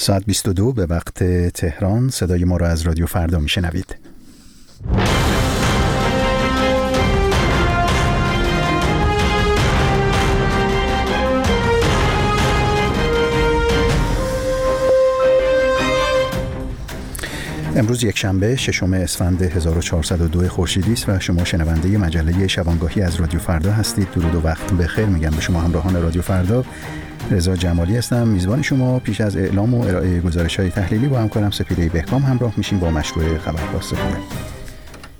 ساعت 22 به وقت تهران صدای ما را از رادیو فردا میشنوید. امروز یک شنبه ششم اسفند 1402 خورشیدی است و شما شنونده مجله شبانگاهی از رادیو فردا هستید. درود و وقت بخیر میگم به شما همراهان رادیو فردا. رضا جمالی هستم. میزبان شما پیش از اعلام و ارائه گزارش های تحلیلی با همکارم سپیده بهکام همراه میشیم با مشروع خبر سپیده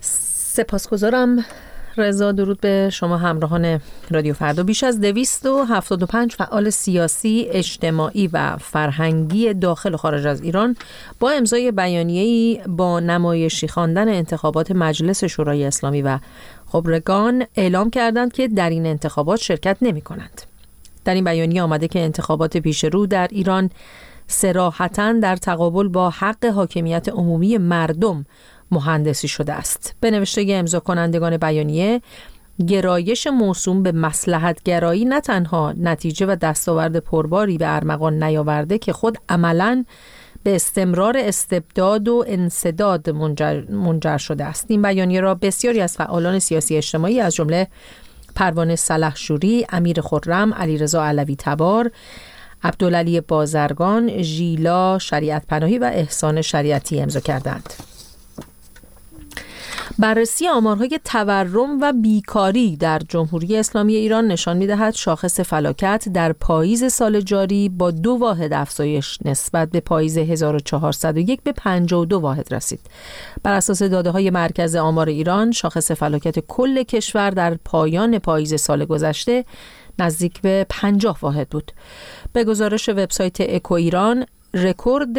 سپاسگزارم. رضا درود به شما همراهان رادیو فردا بیش از 275 فعال سیاسی، اجتماعی و فرهنگی داخل و خارج از ایران با امضای بیانیه‌ای با نمایشی خواندن انتخابات مجلس شورای اسلامی و خبرگان اعلام کردند که در این انتخابات شرکت نمی کنند. در این بیانیه آمده که انتخابات پیش رو در ایران سراحتا در تقابل با حق حاکمیت عمومی مردم مهندسی شده است به نوشته امضا کنندگان بیانیه گرایش موسوم به مسلحت گرایی نه تنها نتیجه و دستاورد پرباری به ارمغان نیاورده که خود عملا به استمرار استبداد و انصداد منجر, منجر شده است این بیانیه را بسیاری از فعالان سیاسی اجتماعی از جمله پروانه سلحشوری، امیر خرم، علیرضا علوی تبار، عبدالعلی بازرگان، ژیلا شریعت پناهی و احسان شریعتی امضا کردند. بررسی آمارهای تورم و بیکاری در جمهوری اسلامی ایران نشان می‌دهد شاخص فلاکت در پاییز سال جاری با دو واحد افزایش نسبت به پاییز 1401 به 52 واحد رسید. بر اساس داده های مرکز آمار ایران شاخص فلاکت کل کشور در پایان پاییز سال گذشته نزدیک به 50 واحد بود. به گزارش وبسایت اکو ایران رکورد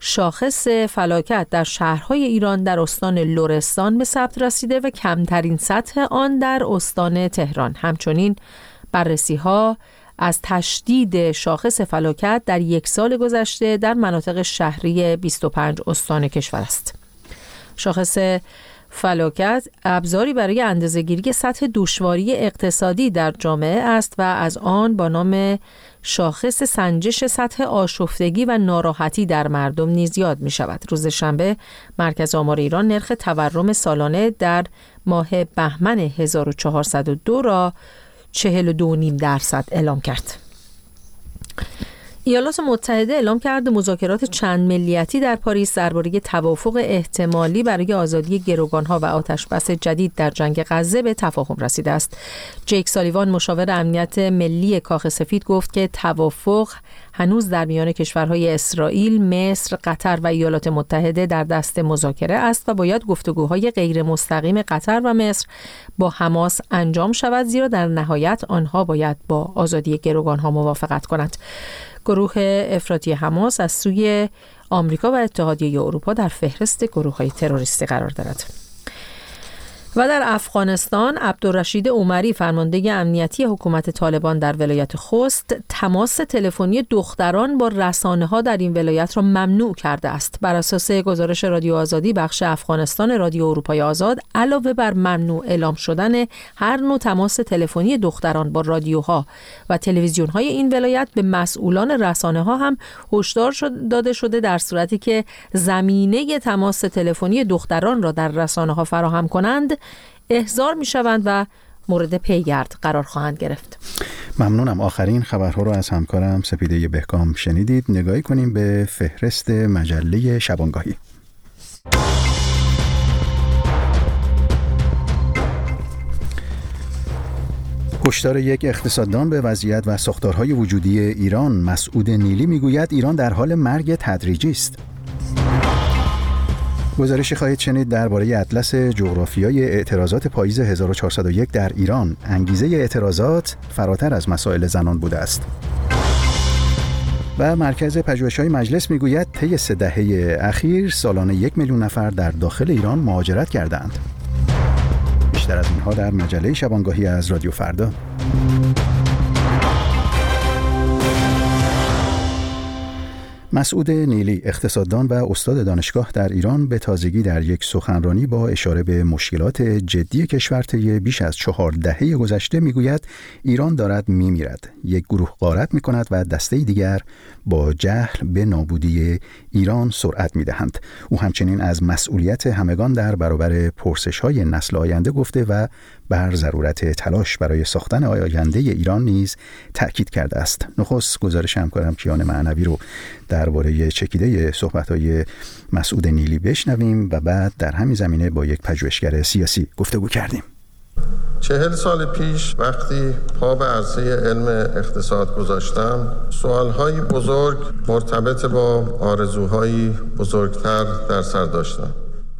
شاخص فلاکت در شهرهای ایران در استان لرستان به ثبت رسیده و کمترین سطح آن در استان تهران. همچنین بررسی ها از تشدید شاخص فلاکت در یک سال گذشته در مناطق شهری 25 استان کشور است. شاخص فلاکت ابزاری برای اندازهگیری سطح دشواری اقتصادی در جامعه است و از آن با نام شاخص سنجش سطح آشفتگی و ناراحتی در مردم نیز یاد می شود. روز شنبه مرکز آمار ایران نرخ تورم سالانه در ماه بهمن 1402 را 42.5 درصد اعلام کرد. ایالات متحده اعلام کرده مذاکرات چند ملیتی در پاریس درباره توافق احتمالی برای آزادی گروگانها و آتشبس جدید در جنگ غزه به تفاهم رسیده است. جیک سالیوان مشاور امنیت ملی کاخ سفید گفت که توافق هنوز در میان کشورهای اسرائیل، مصر، قطر و ایالات متحده در دست مذاکره است و باید گفتگوهای غیر مستقیم قطر و مصر با حماس انجام شود زیرا در نهایت آنها باید با آزادی گروگانها موافقت کنند. گروه افراطی حماس از سوی آمریکا و اتحادیه اروپا در فهرست گروه های تروریستی قرار دارد. و در افغانستان عبدالرشید عمری فرمانده امنیتی حکومت طالبان در ولایت خوست تماس تلفنی دختران با رسانه ها در این ولایت را ممنوع کرده است. بر اساس گزارش رادیو آزادی بخش افغانستان رادیو اروپای آزاد علاوه بر ممنوع اعلام شدن هر نوع تماس تلفنی دختران با رادیوها و تلویزیون های این ولایت به مسئولان رسانه ها هم هشدار داده شده در صورتی که زمینه تماس تلفنی دختران را در رسانه ها فراهم کنند احضار می شوند و مورد پیگرد قرار خواهند گرفت. ممنونم. آخرین خبرها رو از همکارم سپیده بهکام شنیدید. نگاهی کنیم به فهرست مجله شبانگاهی. هشدار یک اقتصاددان به وضعیت و ساختارهای وجودی ایران مسعود نیلی می‌گوید ایران در حال مرگ تدریجی است. گزارشی خواهید شنید درباره اطلس جغرافیای اعتراضات پاییز 1401 در ایران انگیزه اعتراضات فراتر از مسائل زنان بوده است و مرکز پژوهش‌های مجلس می‌گوید طی سه دهه اخیر سالانه یک میلیون نفر در داخل ایران مهاجرت کردند. بیشتر از اینها در مجله شبانگاهی از رادیو فردا. مسعود نیلی اقتصاددان و استاد دانشگاه در ایران به تازگی در یک سخنرانی با اشاره به مشکلات جدی کشور طی بیش از چهار دهه گذشته می‌گوید ایران دارد میمیرد. یک گروه غارت می کند و دسته دیگر با جهل به نابودی ایران سرعت می دهند. او همچنین از مسئولیت همگان در برابر پرسش های نسل آینده گفته و بر ضرورت تلاش برای ساختن آینده ایران نیز تاکید کرده است نخست گزارش همکارم کیان معنوی رو درباره چکیده های مسعود نیلی بشنویم و بعد در همین زمینه با یک پژوهشگر سیاسی گفتگو کردیم چهل سال پیش وقتی پا به عرصه علم اقتصاد گذاشتم سوالهای بزرگ مرتبط با آرزوهایی بزرگتر در سر داشتم.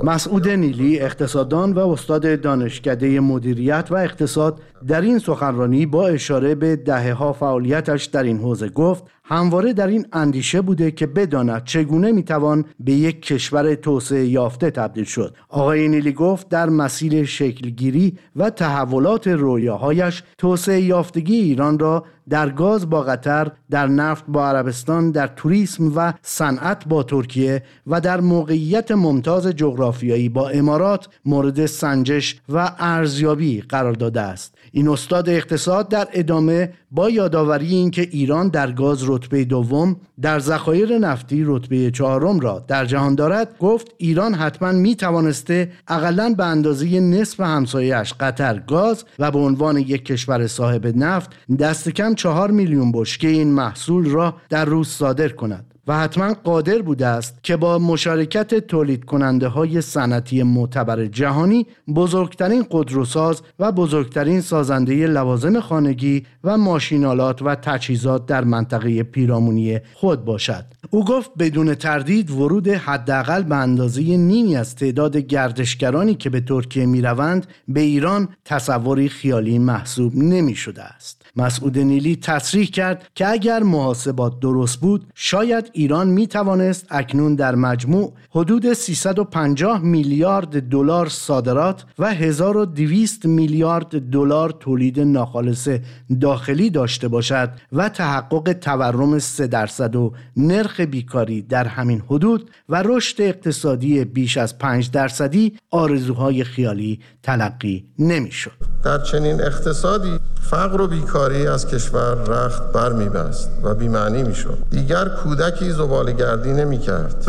مسعود نیلی اقتصاددان و استاد دانشکده مدیریت و اقتصاد در این سخنرانی با اشاره به دهه ها فعالیتش در این حوزه گفت همواره در این اندیشه بوده که بداند چگونه می‌توان به یک کشور توسعه یافته تبدیل شد آقای نیلی گفت در مسیر شکلگیری و تحولات رویاهایش توسعه یافتگی ایران را در گاز با قطر، در نفت با عربستان، در توریسم و صنعت با ترکیه و در موقعیت ممتاز جغرافیایی با امارات مورد سنجش و ارزیابی قرار داده است. این استاد اقتصاد در ادامه با یادآوری اینکه ایران در گاز رتبه دوم در ذخایر نفتی رتبه چهارم را در جهان دارد. گفت ایران حتما می توانسته اقلا به اندازه نصف همسایش قطر گاز و به عنوان یک کشور صاحب نفت دست کم چهار میلیون بشکه این محصول را در روز صادر کند. و حتما قادر بوده است که با مشارکت تولید کننده های صنعتی معتبر جهانی بزرگترین قدروساز و بزرگترین سازنده لوازم خانگی و ماشینالات و تجهیزات در منطقه پیرامونی خود باشد. او گفت بدون تردید ورود حداقل به اندازه نیمی از تعداد گردشگرانی که به ترکیه می روند به ایران تصوری خیالی محسوب نمی شده است. مسعود نیلی تصریح کرد که اگر محاسبات درست بود شاید ایران می توانست اکنون در مجموع حدود 350 میلیارد دلار صادرات و 1200 میلیارد دلار تولید ناخالص داخلی داشته باشد و تحقق تورم 3 درصد و نرخ بیکاری در همین حدود و رشد اقتصادی بیش از 5 درصدی آرزوهای خیالی تلقی نمی‌شد. در چنین اقتصادی فقر و بیکاری از کشور رخت بر میبست و بیمعنی می‌شد دیگر کودکی زباله گردی نمی کرد.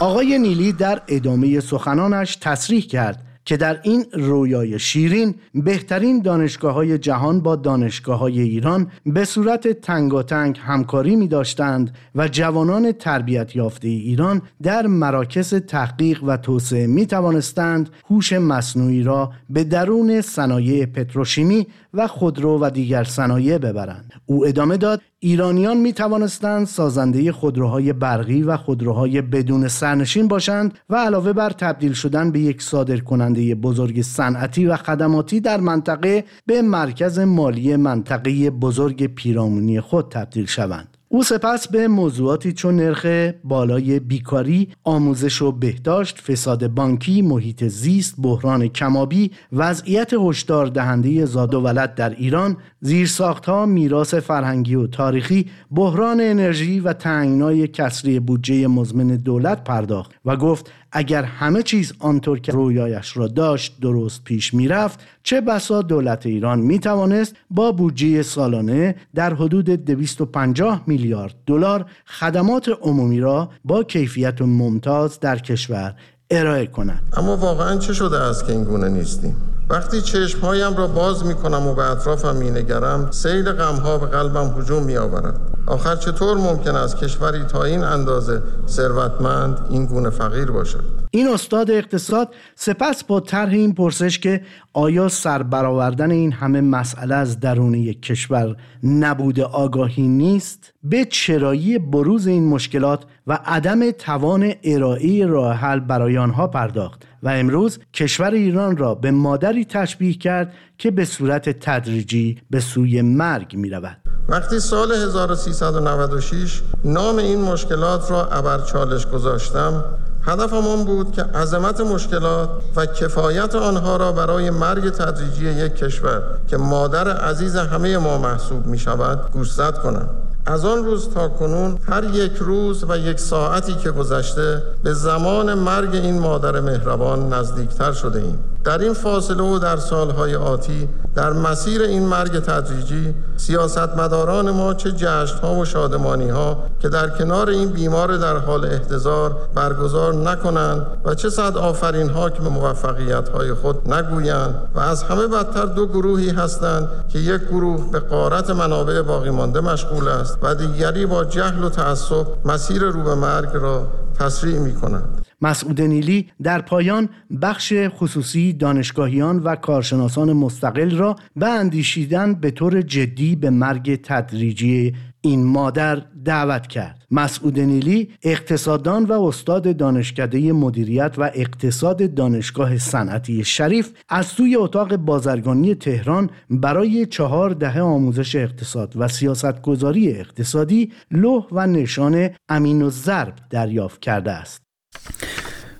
آقای نیلی در ادامه سخنانش تصریح کرد که در این رویای شیرین بهترین دانشگاه های جهان با دانشگاه های ایران به صورت تنگاتنگ همکاری می داشتند و جوانان تربیت یافته ایران در مراکز تحقیق و توسعه می توانستند هوش مصنوعی را به درون صنایع پتروشیمی و خودرو و دیگر صنایع ببرند. او ادامه داد ایرانیان می توانستند سازنده خودروهای برقی و خودروهای بدون سرنشین باشند و علاوه بر تبدیل شدن به یک صادر کننده بزرگ صنعتی و خدماتی در منطقه به مرکز مالی منطقه بزرگ پیرامونی خود تبدیل شوند. او سپس به موضوعاتی چون نرخ بالای بیکاری، آموزش و بهداشت، فساد بانکی، محیط زیست، بحران کمابی، وضعیت هشدار دهنده زاد و ولد در ایران، زیرساختها، میراث فرهنگی و تاریخی، بحران انرژی و تنگنای کسری بودجه مزمن دولت پرداخت و گفت اگر همه چیز آنطور که رویایش را داشت درست پیش می‌رفت چه بسا دولت ایران می توانست با بودجه سالانه در حدود 250 میلیارد دلار خدمات عمومی را با کیفیت ممتاز در کشور ارائه کند اما واقعا چه شده است که این گونه نیستیم؟ وقتی چشمهایم را باز می کنم و به اطرافم می نگرم سیل غمها به قلبم هجوم می آورد آخر چطور ممکن است کشوری تا این اندازه ثروتمند این گونه فقیر باشد؟ این استاد اقتصاد سپس با طرح این پرسش که آیا سربرآوردن این همه مسئله از درون یک کشور نبود آگاهی نیست به چرایی بروز این مشکلات و عدم توان ارائه راه حل برای آنها پرداخت و امروز کشور ایران را به مادری تشبیه کرد که به صورت تدریجی به سوی مرگ می رود. وقتی سال 1396 نام این مشکلات را ابر چالش گذاشتم هدفم آن بود که عظمت مشکلات و کفایت آنها را برای مرگ تدریجی یک کشور که مادر عزیز همه ما محسوب می شود گوشزد کنم. از آن روز تا کنون هر یک روز و یک ساعتی که گذشته به زمان مرگ این مادر مهربان نزدیکتر شده ایم. در این فاصله و در سالهای آتی در مسیر این مرگ تدریجی سیاستمداران ما چه ها و شادمانی ها که در کنار این بیمار در حال احتضار برگزار نکنند و چه صد آفرین ها که به موفقیت های خود نگویند و از همه بدتر دو گروهی هستند که یک گروه به قارت منابع باقی مانده مشغول است و دیگری با جهل و تعصب مسیر رو به مرگ را تسریع می کنند مسعود نیلی در پایان بخش خصوصی دانشگاهیان و کارشناسان مستقل را به اندیشیدن به طور جدی به مرگ تدریجی این مادر دعوت کرد. مسعود نیلی اقتصاددان و استاد دانشکده مدیریت و اقتصاد دانشگاه صنعتی شریف از سوی اتاق بازرگانی تهران برای چهار دهه آموزش اقتصاد و سیاستگذاری اقتصادی لوح و نشان امین و ضرب دریافت کرده است.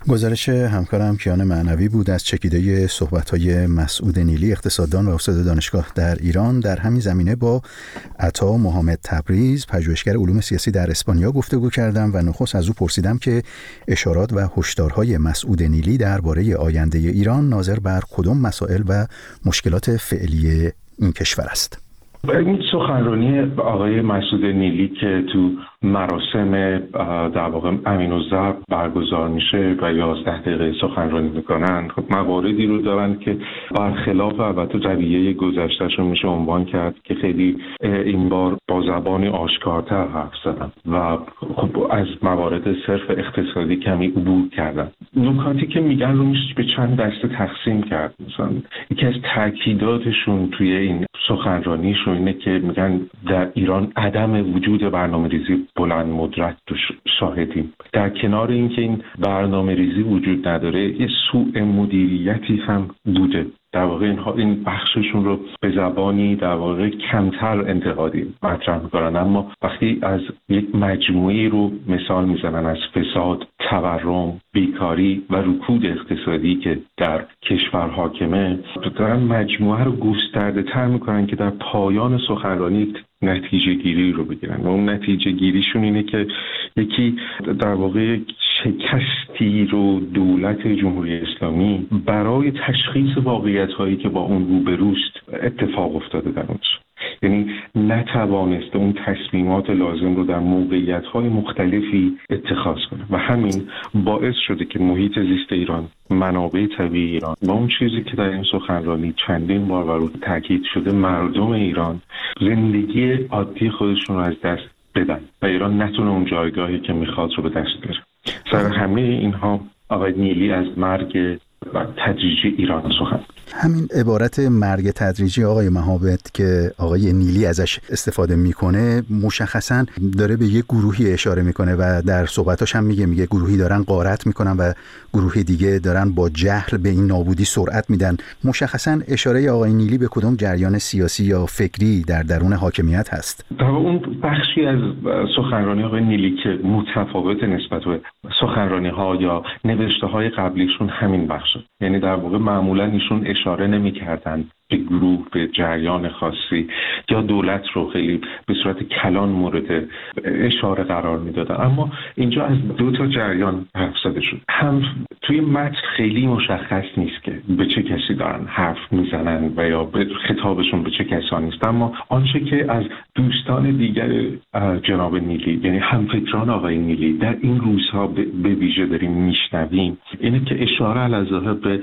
گزارش همکارم کیان معنوی بود از چکیده های مسعود نیلی اقتصاددان و استاد دانشگاه در ایران در همین زمینه با عطا محمد تبریز پژوهشگر علوم سیاسی در اسپانیا گفتگو کردم و نخست از او پرسیدم که اشارات و هشدارهای مسعود نیلی درباره آینده ایران ناظر بر کدام مسائل و مشکلات فعلی این کشور است. این سخنرانی آقای مسعود نیلی که تو مراسم در واقع امین و زب برگزار میشه و یازده دقیقه سخنرانی می‌کنن. خب مواردی رو دارن که برخلاف البته رویه گذشتهش رو میشه عنوان کرد که خیلی این بار با زبانی آشکارتر حرف زدن و خب از موارد صرف اقتصادی کمی عبور کردن. نکاتی که میگن رو میشه به چند دسته تقسیم کرد. مثلا یکی از تاکیداتشون توی این سخنرانیشون اینه که میگن در ایران عدم وجود برنامه ریزی بلند مدرت شاهدیم. در کنار اینکه این برنامه ریزی وجود نداره یه سوء مدیریتی هم بوده. در واقع اینها این بخششون رو به زبانی در واقع کمتر انتقادی مطرح می‌کنن. اما وقتی از یک مجموعی رو مثال می‌زنن از فساد تورم بیکاری و رکود اقتصادی که در کشور حاکمه دارن مجموعه رو گسترده تر می‌کنن که در پایان سخنرانی نتیجه گیری رو بگیرن. و اون نتیجه گیریشون اینه که یکی در واقع شکستی رو دولت جمهوری اسلامی برای تشخیص واقعیت هایی که با اون روبروست اتفاق افتاده در اونجا یعنی نتوانسته اون تصمیمات لازم رو در موقعیت های مختلفی اتخاذ کنه. و همین باعث شده که محیط زیست ایران منابع طبیعی ایران و اون چیزی که در این سخنرانی چندین بار بر تاکید شده مردم ایران زندگی عادی خودشون رو از دست بدن و ایران نتونه اون جایگاهی که می‌خواد رو به دست بیاره. سر همه اینها آقای نیلی از مرگ و تدریجی ایران سخن. همین عبارت مرگ تدریجی آقای مهابت که آقای نیلی ازش استفاده می‌کنه مشخصا داره به یه گروهی اشاره می‌کنه و در صحبتاش هم میگه میگه گروهی دارن قارت می‌کنن و گروه دیگه دارن با جهل به این نابودی سرعت میدن. مشخصا اشاره آقای نیلی به کدوم جریان سیاسی یا فکری در درون حاکمیت هست؟ در اون بخشی از سخنرانی آقای نیلی که متفاوت نسبت به سخنرانی ها یا نوشته های قبلیشون همین بخش یعنی در واقع معمولا ایشون اشاره نمی‌کردند. به گروه به جریان خاصی یا دولت رو خیلی به صورت کلان مورد اشاره قرار می‌دادن. اما اینجا از دو تا جریان حرف زده شد. هم توی متن خیلی مشخص نیست که به چه کسی دارن حرف می‌زنن و یا خطابشون به چه کسانی است اما آنچه که از دوستان دیگر جناب نیلی یعنی همفکران آقای نیلی در این روزها به ویژه داریم میشنویم اینه که اشاره به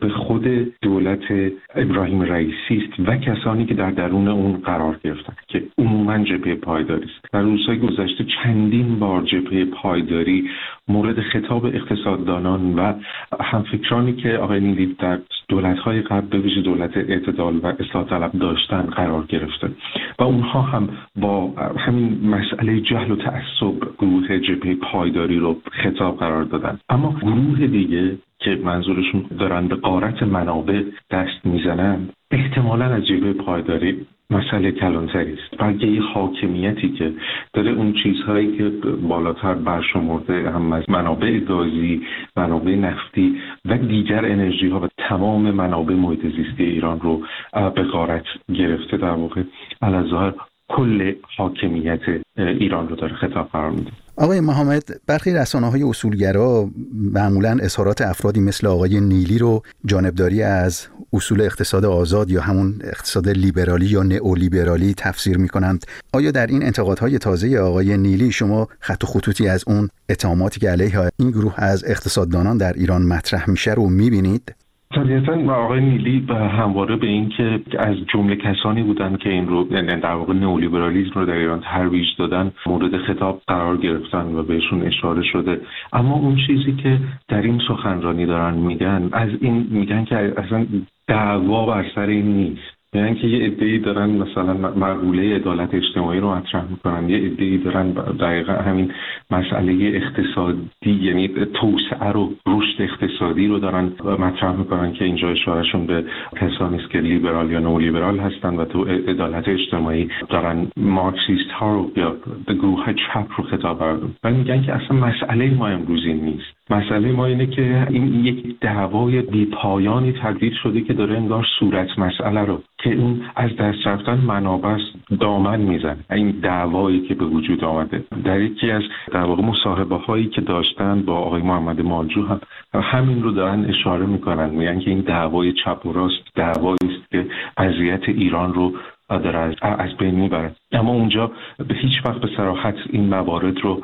به خود دولت ابراهیم رئیسی است و کسانی که در درون اون قرار گرفتن که عموما جبهه پایداری است. در روزهای گذشته چندین بار جبهه پایداری مورد خطاب اقتصاددانان و همفکرانی که آقای نیلی در دولت‌های قبل به ویژه دولت اعتدال و اصلاح طلب داشتن قرار گرفته. و اونها هم با همین مسئله جهل و تعصب گروه جبهه پایداری رو خطاب قرار دادن. اما گروه دیگه که منظورشون دارن به قارت منابع دست می‌زنن احتمالا از جبهه پایداری مسئله کلانتری است. بلکه یه حاکمیتی که داره اون چیزهایی که بالاتر برشمرده هم از منابع گازی منابع نفتی و دیگر انرژی ها و تمام منابع محیط زیستی ایران رو به غارت گرفته در واقع. الظاهر کل حاکمیت ایران رو داره خطاب قرار میده آقای محمد برخی رسانه های اصولگرا معمولا اظهارات افرادی مثل آقای نیلی رو جانبداری از اصول اقتصاد آزاد یا همون اقتصاد لیبرالی یا نئولیبرالی تفسیر می کنند آیا در این انتقادهای تازه آقای نیلی شما خط و خطوطی از اون اتهاماتی که علیه این گروه از اقتصاددانان در ایران مطرح میشه رو می‌بینید؟ طبیعتا آقای نیلی همواره به این که از جمله کسانی بودن که این رو یعنی در واقع نئولیبرالیسم رو در ایران ترویج دادن مورد خطاب قرار گرفتن و بهشون اشاره شده. اما اون چیزی که در این سخنرانی دارن میگن از این میگن که اصلا دعوا بر سر این نیست. یعنی که یه ای دارن مثلا مقوله عدالت اجتماعی رو مطرح می‌کنن. یه ای دارن دقیقا همین مسئله اقتصادی یعنی توسعه رو رشد اقتصادی رو دارن مطرح می‌کنن که اینجا اشارهشون به کسانی است که لیبرال یا نو لیبرال هستن و تو عدالت اجتماعی دارن مارکسیست ها رو یا گروه چپ رو خطاب و میگن که اصلا مسئله ما امروز این نیست. مسئله ما اینه که این یک دعوای بیپایانی تبدیل شده که داره انگار صورت مسئله رو که این از دست رفتن منابع دامن میزن این دعوایی که به وجود آمده. در یکی از در واقع مصاحبه هایی که داشتن با آقای محمد مالجو هم همین رو دارن اشاره می‌کنن. میگن که این دعوای چپ و راست دعوایی است که اذیت ایران رو داره از بین می‌بره. اما اونجا به هیچ وقت به سراحت این موارد رو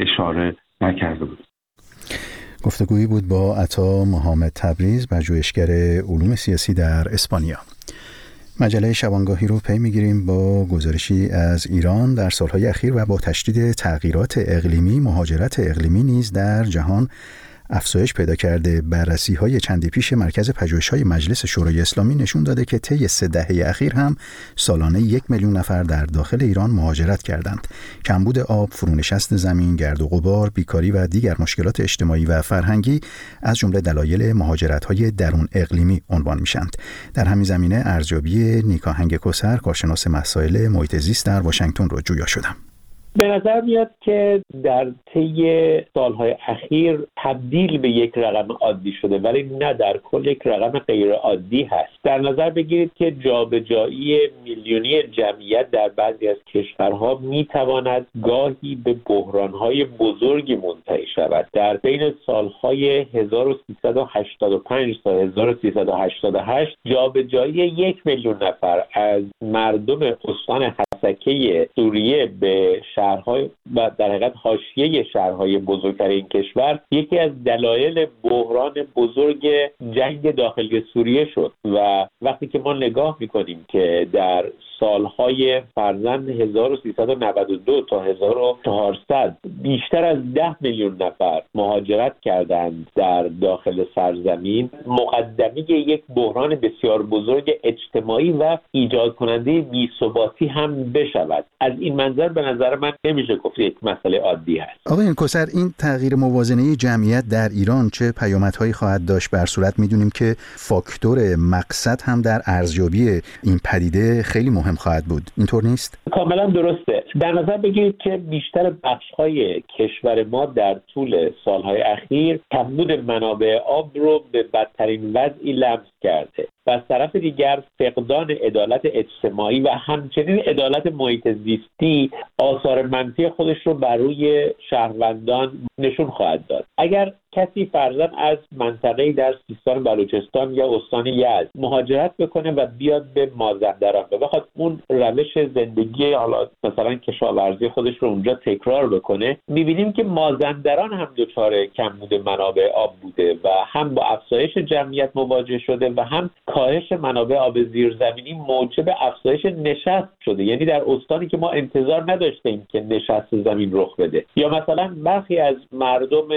اشاره نکرده بود. گفتگویی بود با عطا محمد تبریز پژوهشگر علوم سیاسی در اسپانیا. مجله شبانگاهی رو پی می‌گیریم با گزارشی از ایران در سالهای اخیر و با تشدید تغییرات اقلیمی مهاجرت اقلیمی نیز در جهان افزایش پیدا کرده. بررسی های چندی پیش مرکز پژوهش های مجلس شورای اسلامی نشون داده که طی سه دهه اخیر هم سالانه یک میلیون نفر در داخل ایران مهاجرت کردند. کمبود آب فرونشست زمین گرد و غبار بیکاری و دیگر مشکلات اجتماعی و فرهنگی از جمله دلایل مهاجرت های درون اقلیمی عنوان میشند در همین زمینه ارزیابی نیکاهنگ کسر کارشناس مسائل محیط زیست در واشنگتن رو جویا شدم. به نظر میاد که در طی سالهای اخیر تبدیل به یک رقم عادی شده ولی نه در کل یک رقم غیر عادی هست. در نظر بگیرید که جابجایی میلیونی جمعیت در بعضی از کشورها می‌تواند گاهی به بحرانهای بزرگی منتهی شود. در بین سالهای 1385 تا 1388 جابجایی یک میلیون نفر از مردم استان حسکه سوریه به شهرهای و در حقیقت حاشیه شهرهای بزرگتر این کشور یکی از دلایل بحران بزرگ جنگ داخلی سوریه شد. و وقتی که ما نگاه می‌کنیم که در سالهای فرزند 1392 تا 1400 بیشتر از 10 میلیون نفر مهاجرت کردند در داخل سرزمین. مقدمه یک بحران بسیار بزرگ اجتماعی و ایجاد کننده بیثباتی هم بشود. از این منظر به نظر من نمیشه گفت یک مسئله عادی هست. آقای کوسر این تغییر موازنه جمعیت در ایران چه پیامدهایی خواهد داشت؟ بر صورت می‌دونیم که فاکتور مقصد هم در ارزیابی این پدیده خیلی مهم خواهد بود. اینطور نیست؟ کاملا درسته. در نظر بگیرید که بیشتر بخش های کشور ما در طول سالهای اخیر کمبود منابع آب رو به بدترین وضعی لمس کرده و از طرف دیگر فقدان عدالت اجتماعی و همچنین عدالت محیط زیستی آثار منفی خودش رو بر روی شهروندان نشون خواهد داد. اگر کسی فرزن از منطقه در سیستان بلوچستان یا استان یزد مهاجرت بکنه و بیاد به مازندران. و بخواد اون روش زندگی حالا مثلا کشاورزی خودش رو اونجا تکرار بکنه می‌بینیم که مازندران هم دچار کمبود منابع آب بوده و هم با افزایش جمعیت مواجه شده و هم کاهش منابع آب زیرزمینی موجب افزایش نشست شده. یعنی در استانی که ما انتظار نداشتیم که نشست زمین رخ بده. یا مثلا برخی از مردم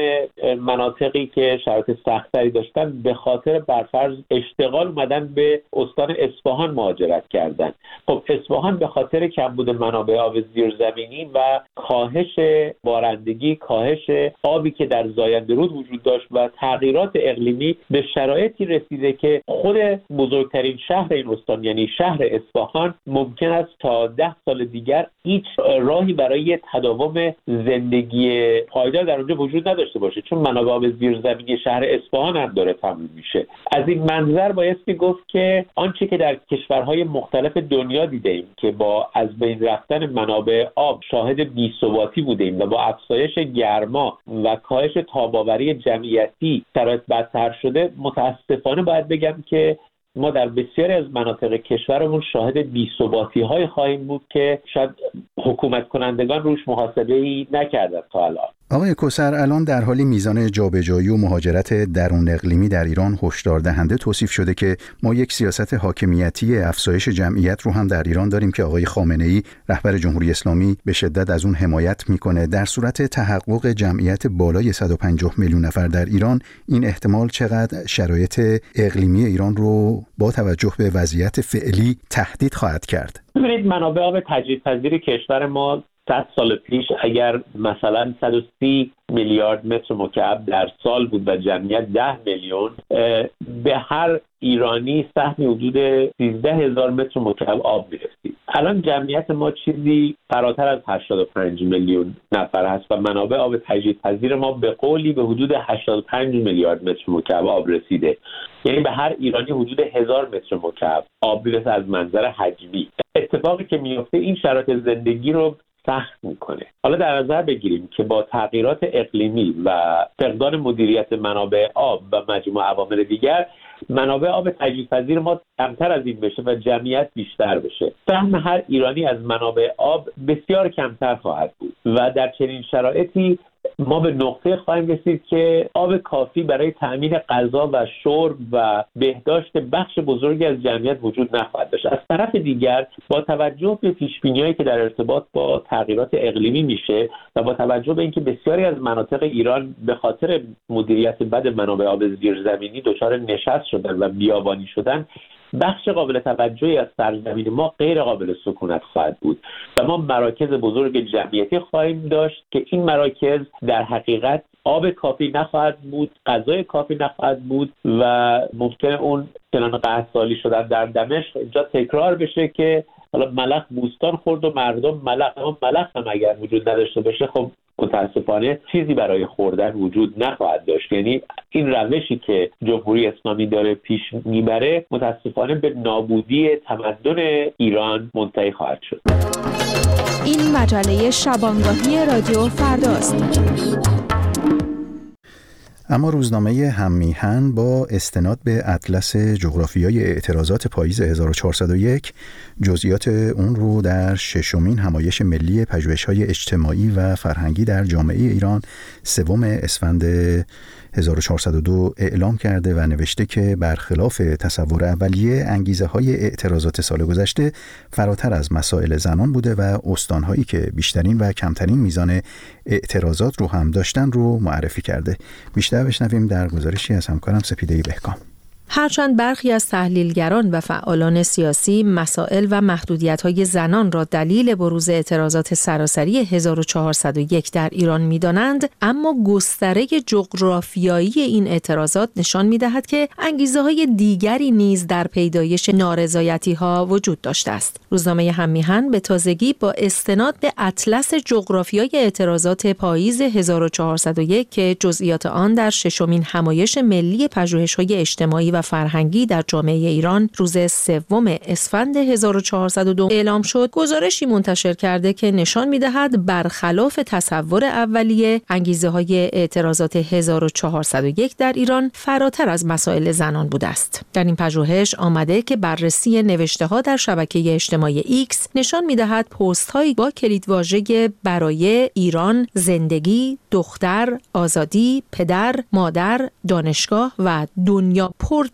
مناطقی که شرایط سختتری داشتن به خاطر برفرض اشتغال اومدن به استان اصفهان مهاجرت کردن. خب اصفهان به خاطر کمبود منابع آب زیرزمینی و کاهش بارندگی کاهش آبی که در زاینده رود وجود داشت و تغییرات اقلیمی به شرایطی رسیده که خود بزرگترین شهر این استان یعنی شهر اصفهان ممکن است تا ده سال دیگر هیچ راهی برای تداوم زندگی پایدار در اونجا وجود نداشته باشه. چون منابع آب زیرزمینی شهر اصفهان هم داره تموم میشه. از این منظر بایستی گفت که آنچه که در کشورهای مختلف دنیا دیده ایم که با از بین رفتن منابع آب شاهد بیثباتی بوده ایم و با افزایش گرما و کاهش تاباوری جمعیتی شرایط بدتر شده متاسفانه باید بگم که ما در بسیاری از مناطق کشورمون شاهد بیثباتی های خواهیم بود که شاید حکومت کنندگان روش محاسبه ای نکردن تا الان. آقای کوسر الان در حالی میزان جابجایی و مهاجرت درون اقلیمی در ایران هشدار دهنده توصیف شده که ما یک سیاست حاکمیتی افزایش جمعیت رو هم در ایران داریم که آقای خامنه ای رهبر جمهوری اسلامی به شدت از اون حمایت می‌کنه. در صورت تحقق جمعیت بالای 150 میلیون نفر در ایران این احتمال چقدر شرایط اقلیمی ایران رو با توجه به وضعیت فعلی تهدید خواهد کرد؟ ببینید منابع آب تجدیدپذیر کشور ما 100 سال پیش اگر مثلا 130 میلیارد متر مکعب در سال بود و جمعیت 10 میلیون به هر ایرانی سهمی حدود 13 هزار متر مکعب آب می‌رسید. الان جمعیت ما چیزی فراتر از 85 میلیون نفر هست و منابع آب تجدیدپذیر ما به قولی به حدود 85 میلیارد متر مکعب آب رسیده. یعنی به هر ایرانی حدود هزار متر مکعب آب می‌رسه از منظر حجمی. اتفاقی که میفته این شرایط زندگی رو سخت می‌کنه. حالا در نظر بگیریم که با تغییرات اقلیمی و فقدان مدیریت منابع آب و مجموع عوامل دیگر منابع آب تجدیدپذیر ما کمتر از این بشه و جمعیت بیشتر بشه. سهم هر ایرانی از منابع آب بسیار کمتر خواهد بود و در چنین شرایطی ما به نقطه خواهیم رسید که آب کافی برای تأمین غذا و شرب و بهداشت بخش بزرگی از جمعیت وجود نخواهد داشت. از طرف دیگر با توجه به پیشبینیهایی که در ارتباط با تغییرات اقلیمی میشه و با توجه به اینکه بسیاری از مناطق ایران به خاطر مدیریت بد منابع آب زیرزمینی دچار نشست شدن و بیابانی شدن بخش قابل توجهی از سرزمین ما غیر قابل سکونت خواهد بود و ما مراکز بزرگ جمعیتی خواهیم داشت که این مراکز در حقیقت آب کافی نخواهد بود غذای کافی نخواهد بود و ممکن اون چنان قهد سالی شدن در دمشق اینجا تکرار بشه که حالا ملخ بوستان خورد و مردم ملخ اما ملخ هم اگر وجود نداشته باشه خب متاسفانه چیزی برای خوردن وجود نخواهد داشت. یعنی این روشی که جمهوری اسلامی داره پیش می‌بره متاسفانه به نابودی تمدن ایران منتهی خواهد شد. این مجله شبانگاهی رادیو فرداست. اما روزنامه هممیهن با استناد به اطلس جغرافیای اعتراضات پاییز 1401 جزئیات اون رو در ششمین همایش ملی پژوهش‌های اجتماعی و فرهنگی در جامعه ایران سوم اسفند 1402 اعلام کرده و نوشته که برخلاف تصور اولیه انگیزه های اعتراضات سال گذشته فراتر از مسائل زنان بوده و استانهایی که بیشترین و کمترین میزان اعتراضات رو هم داشتن رو معرفی کرده. بیشتر بشنویم در گزارشی از همکارم سپیده بهکام هرچند برخی از تحلیلگران و فعالان سیاسی مسائل و محدودیت زنان را دلیل بروز اعتراضات سراسری 1401 در ایران می دانند، اما گستره جغرافیایی این اعتراضات نشان می دهد که انگیزه های دیگری نیز در پیدایش نارضایتی ها وجود داشته است. روزنامه هممیهن به تازگی با استناد به اطلس جغرافیای اعتراضات پاییز 1401 که جزئیات آن در ششمین همایش ملی پژوهش‌های اجتماعی و فرهنگی در جامعه ایران روز سوم اسفند 1402 اعلام شد. گزارشی منتشر کرده که نشان می‌دهد برخلاف تصور اولیه انگیزه های اعتراضات 1401 در ایران فراتر از مسائل زنان بوده است. در این پژوهش آمده که بررسی نوشته ها در شبکه اجتماعی ایکس نشان می‌دهد پست هایی با کلیدواژه برای ایران زندگی دختر آزادی پدر مادر دانشگاه و دنیا. پر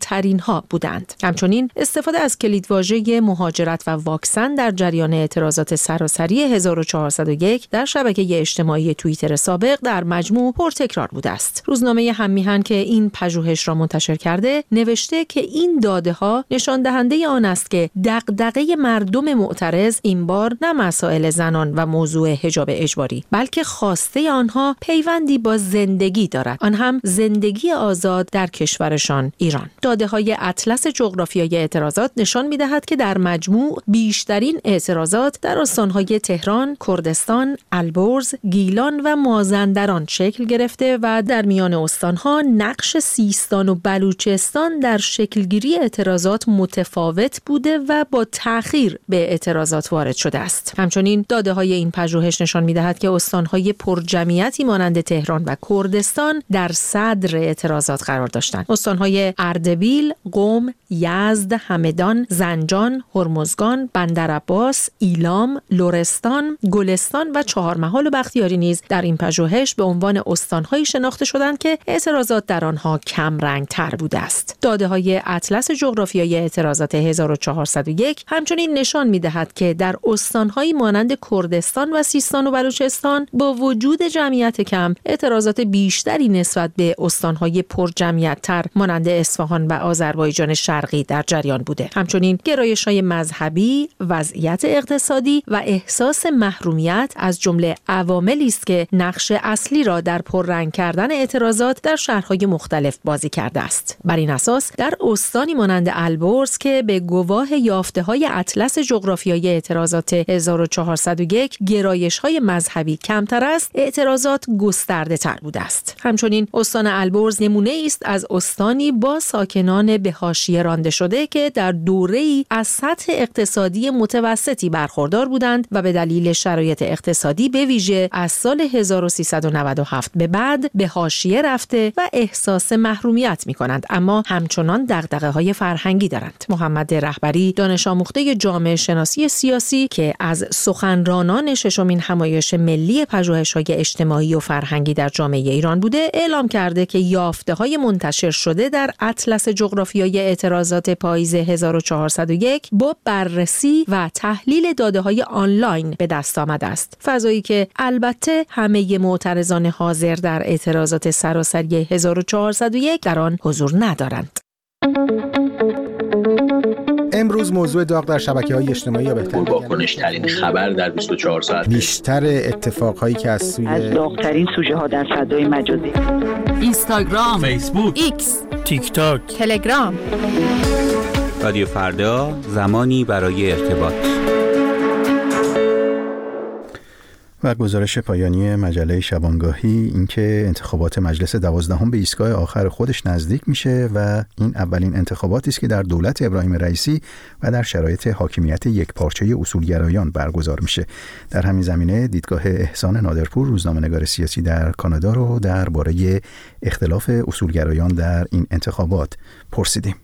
ترین ها بودند. همچنین استفاده از کلیدواژه مهاجرت و واکسن در جریان اعتراضات سراسری 1401 در شبکه اجتماعی توییتر سابق در مجموع پرتکرار بوده است. روزنامه هممیهن که این پژوهش را منتشر کرده نوشته که این داده ها نشان دهنده آن است که دغدغه مردم معترض این بار نه مسائل زنان و موضوع حجاب اجباری بلکه خواسته آنها پیوندی با زندگی دارد آن هم زندگی آزاد در کشورشان ایران داده های اطلس جغرافیای اعتراضات نشان می دهد که در مجموع بیشترین اعتراضات در استانهای تهران، کردستان، البرز، گیلان و مازندران شکل گرفته و در میان استانها نقش سیستان و بلوچستان در شکلگیری اعتراضات متفاوت بوده و با تأخیر به اعتراضات وارد شده است. همچنین داده های این پژوهش نشان می دهد که استانهای پرجمعیتی مانند تهران و کردستان در صدر اعتراضات قرار داشتند. استانهای اردبیل، قم، یزد، همدان، زنجان، هرمزگان، بندرعباس، ایلام، لرستان، گلستان و چهارمحال و بختیاری نیز در این پژوهش به عنوان استانهایی شناخته شدند که اعتراضات در آنها کم رنگ تر بوده است. داده های اطلس جغرافیایی اعتراضات 1401 همچنین نشان می دهد که در استانهایی مانند کردستان و سیستان و بلوچستان با وجود جمعیت کم اعتراضات بیشتری نسبت به استانهای پر جمعیت تر مانند اصفهان و آذربایجان شرقی در جریان بوده. همچنین گرایش های مذهبی، وضعیت اقتصادی و احساس محرومیت از جمله عواملی است که نقش اصلی را در پررنگ کردن اعتراضات در شهرهای مختلف بازی کرده است. بر این اساس در استانی مانند البرز که به گواه یافته های اطلس جغرافیایی اعتراضات 1401 گرایش های مذهبی کمتر است، اعتراضات گسترده تر بوده است. همچنین استان البرز نمونه است از استانی با ساکنان به حاشیه رانده شده که در دوره ای از سطح اقتصادی متوسطی برخوردار بودند و به دلیل شرایط اقتصادی به ویژه از سال 1397 به بعد به حاشیه رفته و احساس محرومیت می کنند اما همچنان دغدغه های فرهنگی دارند. محمد رهبری دانش آموخته جامعه شناسی سیاسی که از سخنرانان ششمین همایش ملی پژوهش های اجتماعی و فرهنگی در جامعه ایران بوده اعلام کرده که یافته های منتشر شده در اطلس جغرافیای اعتراضات پاییز 1401 با بررسی و تحلیل داده های آنلاین به دست آمده است. فضایی که البته همه معترضان حاضر در اعتراضات سراسری 1401 در آن حضور ندارند. امروز موضوع داغ در شبکه های اجتماعی یا بهتر واکنش ترین خبر در 24 ساعت. بیشتر اتفاقهایی که از سوی از داغترین سوژه ها در فضای مجازی. اینستاگرام فیسبوک ایکس تیک تاک تلگرام. رادیو فردا زمانی برای ارتباط. و گزارش پایانی مجله شبانگاهی اینکه انتخابات مجلس دوازدهم به ایستگاه آخر خودش نزدیک میشه و این اولین انتخاباتی است که در دولت ابراهیم رئیسی و در شرایط حاکمیت یک پارچه اصولگرایان برگزار میشه. در همین زمینه دیدگاه احسان نادرپور روزنامه‌نگار سیاسی در کانادا رو درباره اختلاف اصولگرایان در این انتخابات پرسیدیم.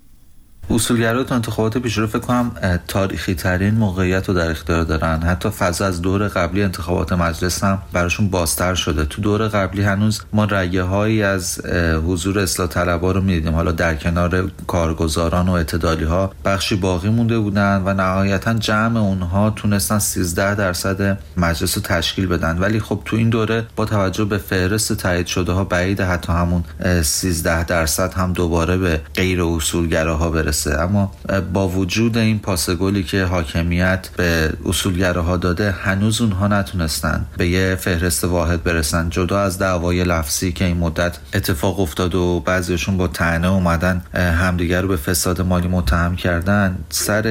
اصولگرا تو انتخابات پیشرو فکر کنم تاریخی ترین موقعیت رو در اختیار دارن. حتی فضا از دور قبلی انتخابات مجلس هم براشون بازتر شده. تو دور قبلی هنوز ما رگه هایی از حضور اصلاح طلبا رو می‌دیدیم. حالا در کنار کارگزاران و اعتدالی ها بخشی باقی مونده بودن و نهایتا جمع اونها تونستن 13 درصد مجلس رو تشکیل بدن. ولی خب تو این دوره با توجه به فهرست تایید شده ها بعید حتی همون 13 درصد هم دوباره به غیر اصولگراها برسه. اما با وجود این پاس گلی که حاکمیت به اصولگراها داده هنوز اونها نتونستن به یه فهرست واحد برسن. جدا از دعوای لفظی که این مدت اتفاق افتاد و بعضیشون با تنه اومدن همدیگر رو به فساد مالی متهم کردن سر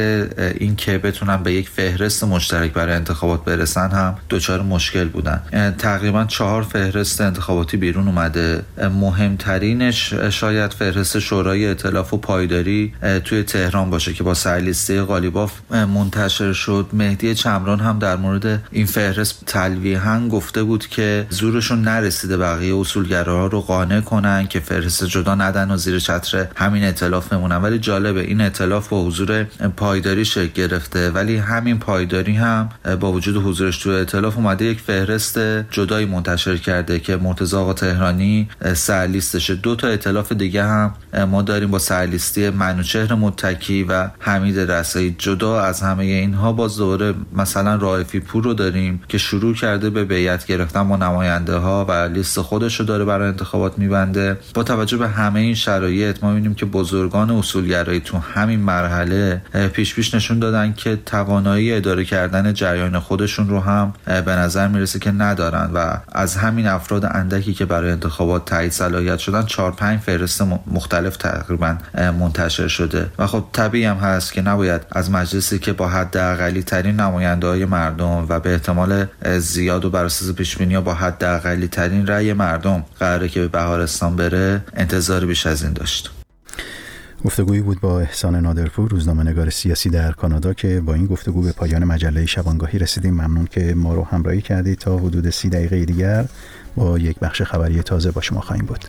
این که بتونن به یک فهرست مشترک برای انتخابات برسن هم دچار مشکل بودن. تقریبا چهار فهرست انتخاباتی بیرون اومده. مهمترینش شاید فهرست شورای ائتلاف و پایداری توی تهران باشه که با سرلیسته قالیباف منتشر شد. مهدی چمران هم در مورد این فهرست تلویحا گفته بود که زورشون نرسیده بقیه اصولگراها رو قانع کنن که فهرست جدا ندن و زیر چتر همین ائتلاف بمونن. ولی جالبه این ائتلاف با حضور پایداری شکل گرفته. ولی همین پایداری هم با وجود حضورش توی ائتلاف اومده یک فهرست جدایی منتشر کرده که مرتضی آقا تهرانی سرلیستشه. دو تا ائتلاف دیگه هم ما داریم با سرلیستی منوچه منوچهر متکی و حمید رسایی جدا از همه اینها باز دوره مثلا رائفی پور رو داریم که شروع کرده به بیعت گرفتن با نماینده ها و لیست خودش رو داره برای انتخابات میبنده. با توجه به همه این شرایط ما می‌بینیم که بزرگان اصولگرایی تو همین مرحله پیش پیش نشون دادن که توانایی اداره کردن جریان خودشون رو هم به نظر می‌رسه که ندارن و از همین افراد اندکی که برای انتخابات تایید صلاحیت شدن چهار پنج فهرست مختلف تقریبا منتشر شده. و خب طبیعی هم هست که نباید از مجلسی که با حد اقلی ترین نماینده های مردم و به احتمال زیاد و بر اساس پیش با حد اقلی ترین رأی مردم قراره که به بهارستان بره انتظار بیش از این داشت. گفتگویی بود با احسان نادرپور روزنامه نگار سیاسی در کانادا که با این گفتگو به پایان مجله شبانگاهی رسیدیم. ممنون که ما رو همراهی کردید تا حدود سی دقیقه دیگر با یک بخش خبری تازه با شما خواهیم بود.